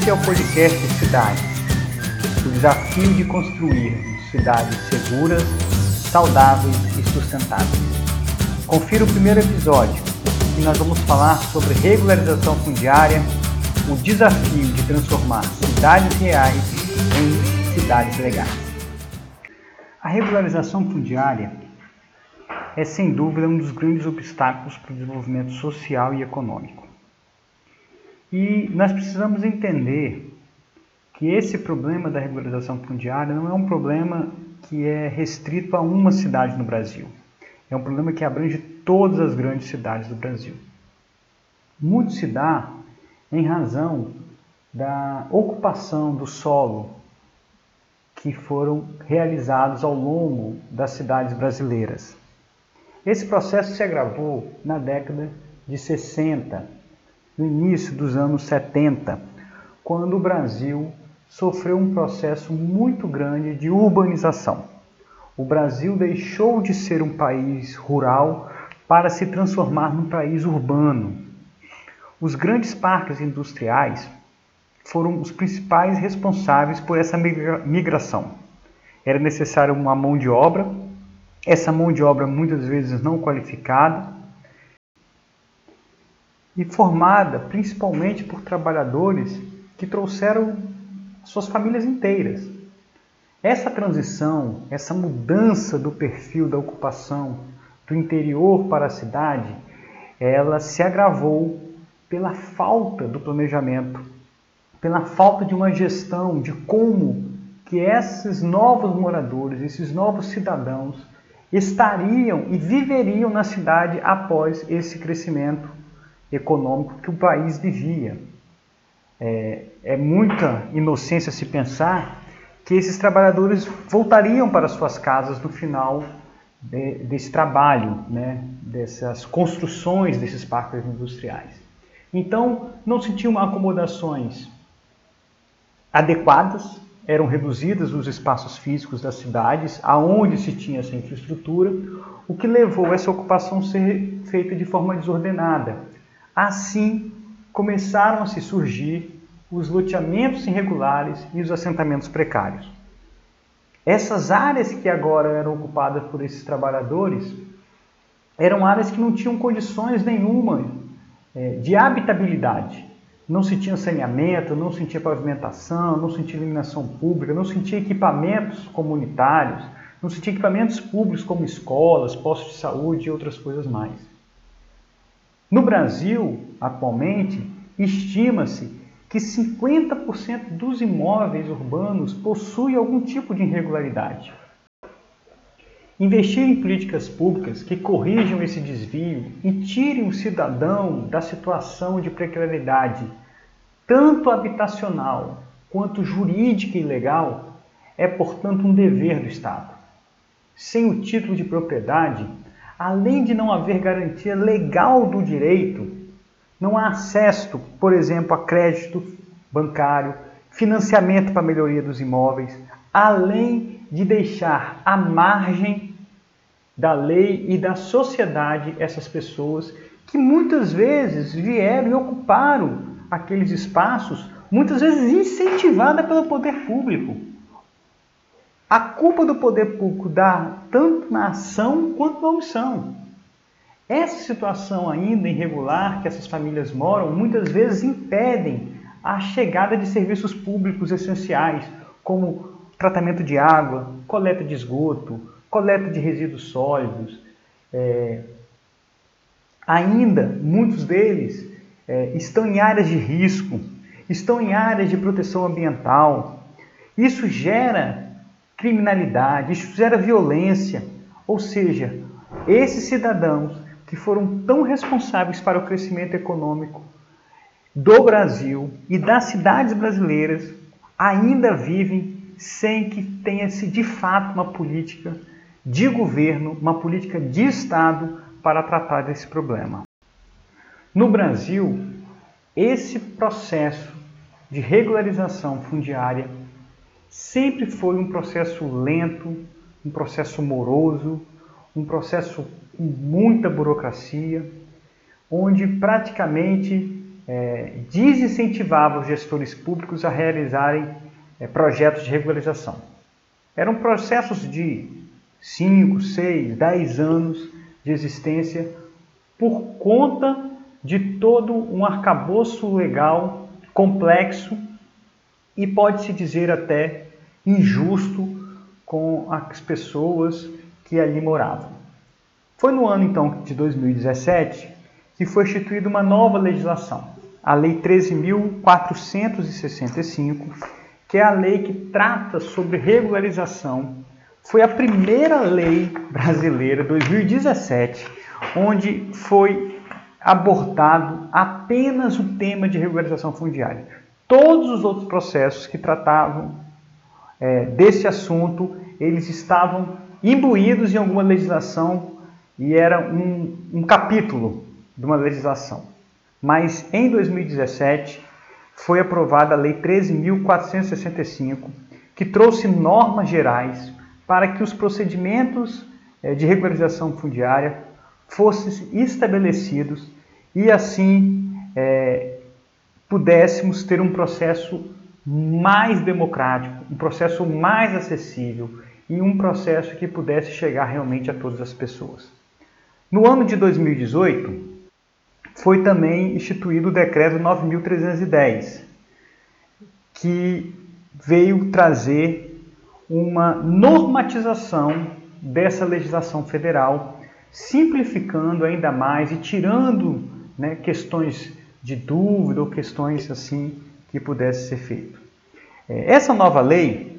Esse é o podcast Cidades, o desafio de construir cidades seguras, saudáveis e sustentáveis. Confira o primeiro episódio, que nós vamos falar sobre regularização fundiária, o desafio de transformar cidades reais em cidades legais. A regularização fundiária é sem dúvida um dos grandes obstáculos para o desenvolvimento social e econômico. E nós precisamos entender que esse problema da regularização fundiária não é um problema que é restrito a uma cidade no Brasil. É um problema que abrange todas as grandes cidades do Brasil. Muito se dá em razão da ocupação do solo que foram realizados ao longo das cidades brasileiras. Esse processo se agravou na década de 60 no início dos anos 70, quando o Brasil sofreu um processo muito grande de urbanização. O Brasil deixou de ser um país rural para se transformar num país urbano. Os grandes parques industriais foram os principais responsáveis por essa migração. Era necessária uma mão de obra, essa mão de obra muitas vezes não qualificada, e formada principalmente por trabalhadores que trouxeram suas famílias inteiras. Essa transição, essa mudança do perfil da ocupação do interior para a cidade, ela se agravou pela falta do planejamento, pela falta de uma gestão de como que esses novos moradores, esses novos cidadãos estariam e viveriam na cidade após esse crescimento econômico que o país vivia. É, é muita inocência se pensar que esses trabalhadores voltariam para suas casas no final de, desse trabalho, né, dessas construções desses parques industriais. Então, não se tinham acomodações adequadas, eram reduzidas os espaços físicos das cidades, aonde se tinha essa infraestrutura, o que levou essa ocupação a ser feita de forma desordenada, Assim começaram a se surgir os loteamentos irregulares e os assentamentos precários. Essas áreas que agora eram ocupadas por esses trabalhadores eram áreas que não tinham condições nenhuma é, de habitabilidade. Não se tinha saneamento, não se tinha pavimentação, não se tinha iluminação pública, não se tinha equipamentos comunitários, não se tinha equipamentos públicos como escolas, postos de saúde e outras coisas mais. No Brasil, atualmente, estima-se que 50% dos imóveis urbanos possuem algum tipo de irregularidade. Investir em políticas públicas que corrijam esse desvio e tirem o cidadão da situação de precariedade, tanto habitacional quanto jurídica e legal, é, portanto, um dever do Estado. Sem o título de propriedade, além de não haver garantia legal do direito, não há acesso, por exemplo, a crédito bancário, financiamento para melhoria dos imóveis, além de deixar à margem da lei e da sociedade essas pessoas que muitas vezes vieram e ocuparam aqueles espaços, muitas vezes incentivada pelo poder público. A culpa do poder público dá tanto na ação quanto na omissão. Essa situação ainda irregular que essas famílias moram muitas vezes impedem a chegada de serviços públicos essenciais, como tratamento de água, coleta de esgoto, coleta de resíduos sólidos. É... Ainda, muitos deles é, estão em áreas de risco, estão em áreas de proteção ambiental. Isso gera criminalidade, isso gera violência. Ou seja, esses cidadãos que foram tão responsáveis para o crescimento econômico do Brasil e das cidades brasileiras ainda vivem sem que tenha-se de fato uma política de governo, uma política de Estado para tratar desse problema. No Brasil, esse processo de regularização fundiária sempre foi um processo lento, um processo moroso, um processo com muita burocracia, onde praticamente é, desincentivava os gestores públicos a realizarem é, projetos de regularização. Eram processos de 5, 6, 10 anos de existência por conta de todo um arcabouço legal complexo e pode-se dizer até injusto com as pessoas que ali moravam. Foi no ano então de 2017 que foi instituída uma nova legislação, a Lei 13.465, que é a lei que trata sobre regularização. Foi a primeira lei brasileira, 2017, onde foi abordado apenas o tema de regularização fundiária. Todos os outros processos que tratavam é, desse assunto, eles estavam imbuídos em alguma legislação e era um, um capítulo de uma legislação. Mas em 2017 foi aprovada a Lei 13.465, que trouxe normas gerais para que os procedimentos é, de regularização fundiária fossem estabelecidos e assim é, pudéssemos ter um processo mais democrático, um processo mais acessível e um processo que pudesse chegar realmente a todas as pessoas. No ano de 2018, foi também instituído o decreto 9310, que veio trazer uma normatização dessa legislação federal, simplificando ainda mais e tirando né, questões de dúvida ou questões assim que pudesse ser feito. É, essa nova lei,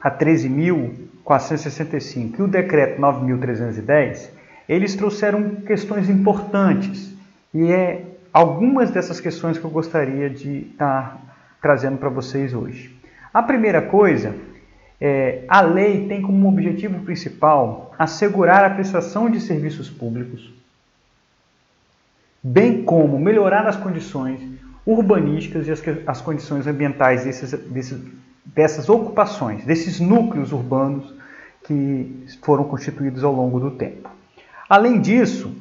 a 13.465 e o decreto 9.310, eles trouxeram questões importantes e é algumas dessas questões que eu gostaria de estar trazendo para vocês hoje. A primeira coisa é a lei tem como objetivo principal assegurar a prestação de serviços públicos bem como melhorar as condições urbanísticas e as, as condições ambientais desses, desses, dessas ocupações, desses núcleos urbanos que foram constituídos ao longo do tempo. Além disso,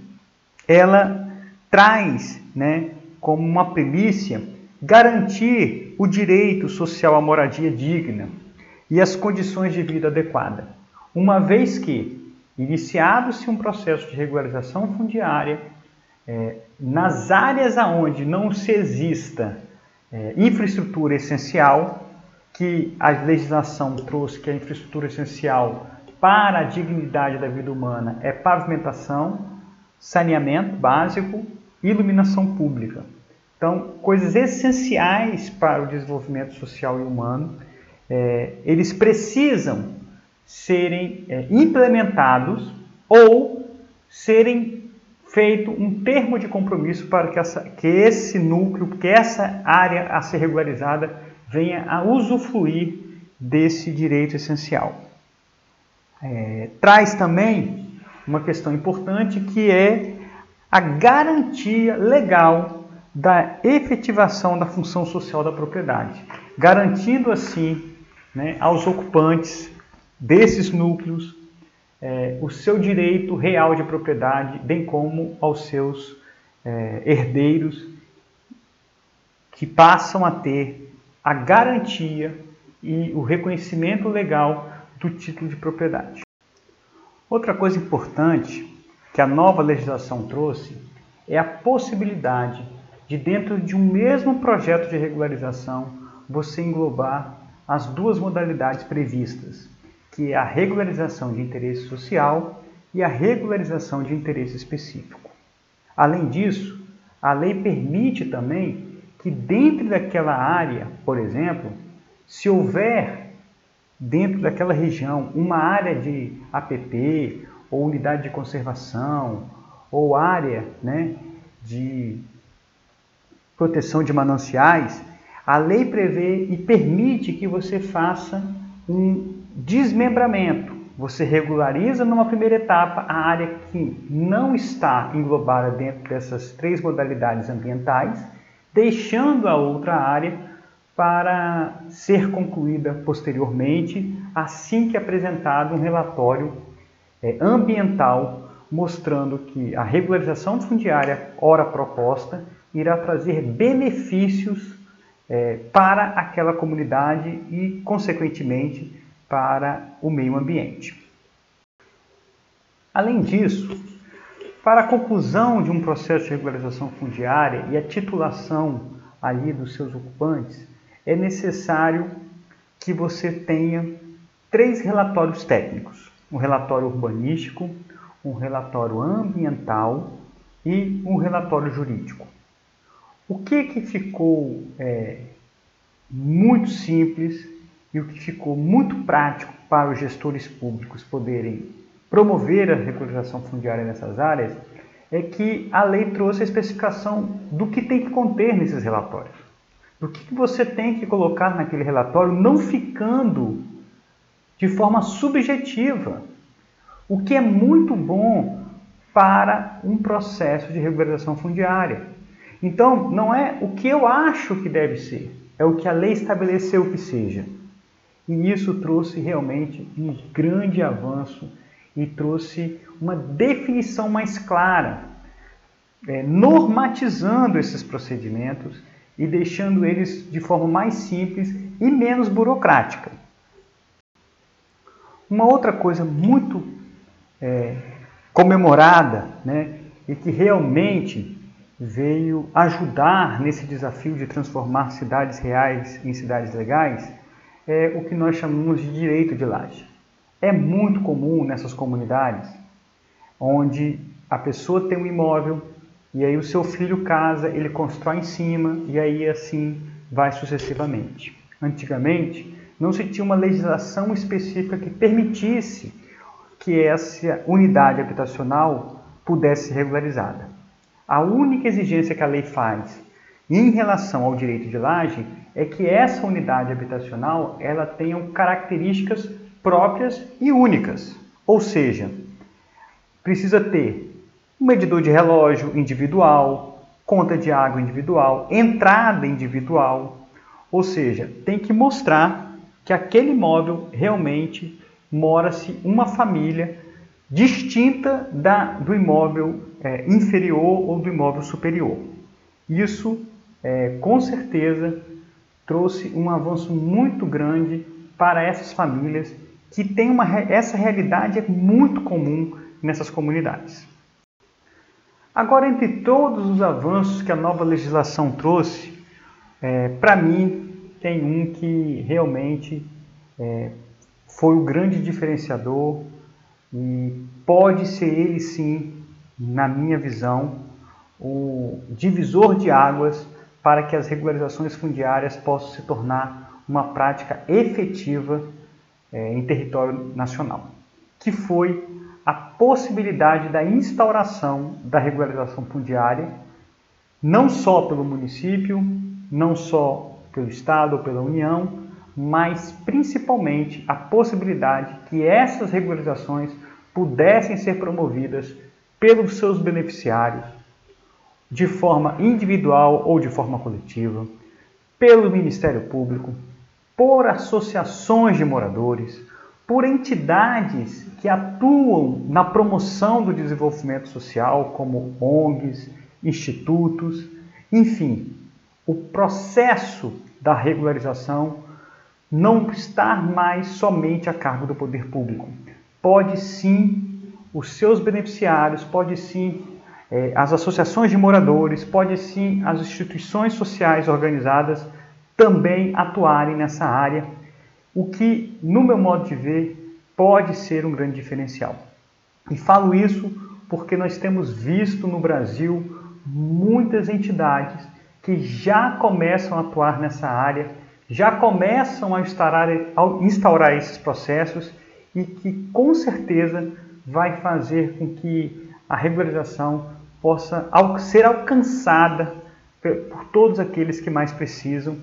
ela traz né, como uma primícia garantir o direito social à moradia digna e as condições de vida adequada, uma vez que, iniciado-se um processo de regularização fundiária, é, nas áreas aonde não se exista é, infraestrutura essencial, que a legislação trouxe que a infraestrutura essencial para a dignidade da vida humana é pavimentação, saneamento básico iluminação pública. Então, coisas essenciais para o desenvolvimento social e humano, é, eles precisam serem é, implementados ou serem feito um termo de compromisso para que, essa, que esse núcleo, que essa área a ser regularizada venha a usufruir desse direito essencial. É, traz também uma questão importante que é a garantia legal da efetivação da função social da propriedade, garantindo assim né, aos ocupantes desses núcleos é, o seu direito real de propriedade, bem como aos seus é, herdeiros, que passam a ter a garantia e o reconhecimento legal do título de propriedade. Outra coisa importante que a nova legislação trouxe é a possibilidade de, dentro de um mesmo projeto de regularização, você englobar as duas modalidades previstas, que é a regularização de interesse social e a regularização de interesse específico. Além disso, a lei permite também que dentro daquela área, por exemplo, se houver dentro daquela região uma área de APP ou unidade de conservação ou área né, de proteção de mananciais, a lei prevê e permite que você faça um desmembramento. Você regulariza numa primeira etapa a área que não está englobada dentro dessas três modalidades ambientais, deixando a outra área para ser concluída posteriormente, assim que apresentado um relatório é, ambiental mostrando que a regularização fundiária ora proposta irá trazer benefícios é, para aquela comunidade e, consequentemente, para o meio ambiente. Além disso, para a conclusão de um processo de regularização fundiária e a titulação ali dos seus ocupantes, é necessário que você tenha três relatórios técnicos: um relatório urbanístico, um relatório ambiental e um relatório jurídico. O que, que ficou é, muito simples e o que ficou muito prático para os gestores públicos poderem promover a regularização fundiária nessas áreas é que a lei trouxe a especificação do que tem que conter nesses relatórios. Do que você tem que colocar naquele relatório, não ficando de forma subjetiva, o que é muito bom para um processo de regularização fundiária. Então, não é o que eu acho que deve ser, é o que a lei estabeleceu que seja. E isso trouxe realmente um grande avanço e trouxe uma definição mais clara, é, normatizando esses procedimentos e deixando eles de forma mais simples e menos burocrática. Uma outra coisa muito é, comemorada né, e que realmente veio ajudar nesse desafio de transformar cidades reais em cidades legais é o que nós chamamos de direito de laje. É muito comum nessas comunidades onde a pessoa tem um imóvel e aí o seu filho casa, ele constrói em cima e aí assim vai sucessivamente. Antigamente não se tinha uma legislação específica que permitisse que essa unidade habitacional pudesse ser regularizada. A única exigência que a lei faz em relação ao direito de laje é que essa unidade habitacional ela tenha características próprias e únicas. Ou seja, precisa ter um medidor de relógio individual, conta de água individual, entrada individual. Ou seja, tem que mostrar que aquele imóvel realmente mora-se uma família distinta da, do imóvel é, inferior ou do imóvel superior. Isso, é, com certeza, trouxe um avanço muito grande para essas famílias que têm uma essa realidade é muito comum nessas comunidades. Agora, entre todos os avanços que a nova legislação trouxe, é, para mim tem um que realmente é, foi o grande diferenciador e pode ser ele sim, na minha visão, o divisor de águas para que as regularizações fundiárias possam se tornar uma prática efetiva é, em território nacional, que foi a possibilidade da instauração da regularização fundiária, não só pelo município, não só pelo Estado ou pela União, mas principalmente a possibilidade que essas regularizações pudessem ser promovidas pelos seus beneficiários, de forma individual ou de forma coletiva, pelo Ministério Público, por associações de moradores, por entidades que atuam na promoção do desenvolvimento social, como ONGs, institutos, enfim, o processo da regularização não estar mais somente a cargo do poder público. Pode sim os seus beneficiários, pode sim as associações de moradores, pode sim as instituições sociais organizadas também atuarem nessa área, o que, no meu modo de ver, pode ser um grande diferencial. E falo isso porque nós temos visto no Brasil muitas entidades que já começam a atuar nessa área já começam a instaurar, a instaurar esses processos e que com certeza vai fazer com que a regularização possa ser alcançada por todos aqueles que mais precisam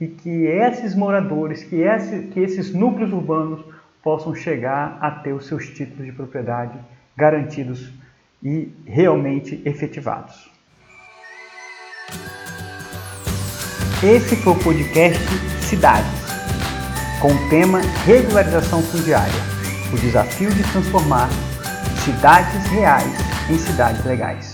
e que esses moradores, que, esse, que esses núcleos urbanos possam chegar a ter os seus títulos de propriedade garantidos e realmente efetivados. Esse foi o podcast Cidades, com o tema Regularização Fundiária o desafio de transformar cidades reais em cidades legais.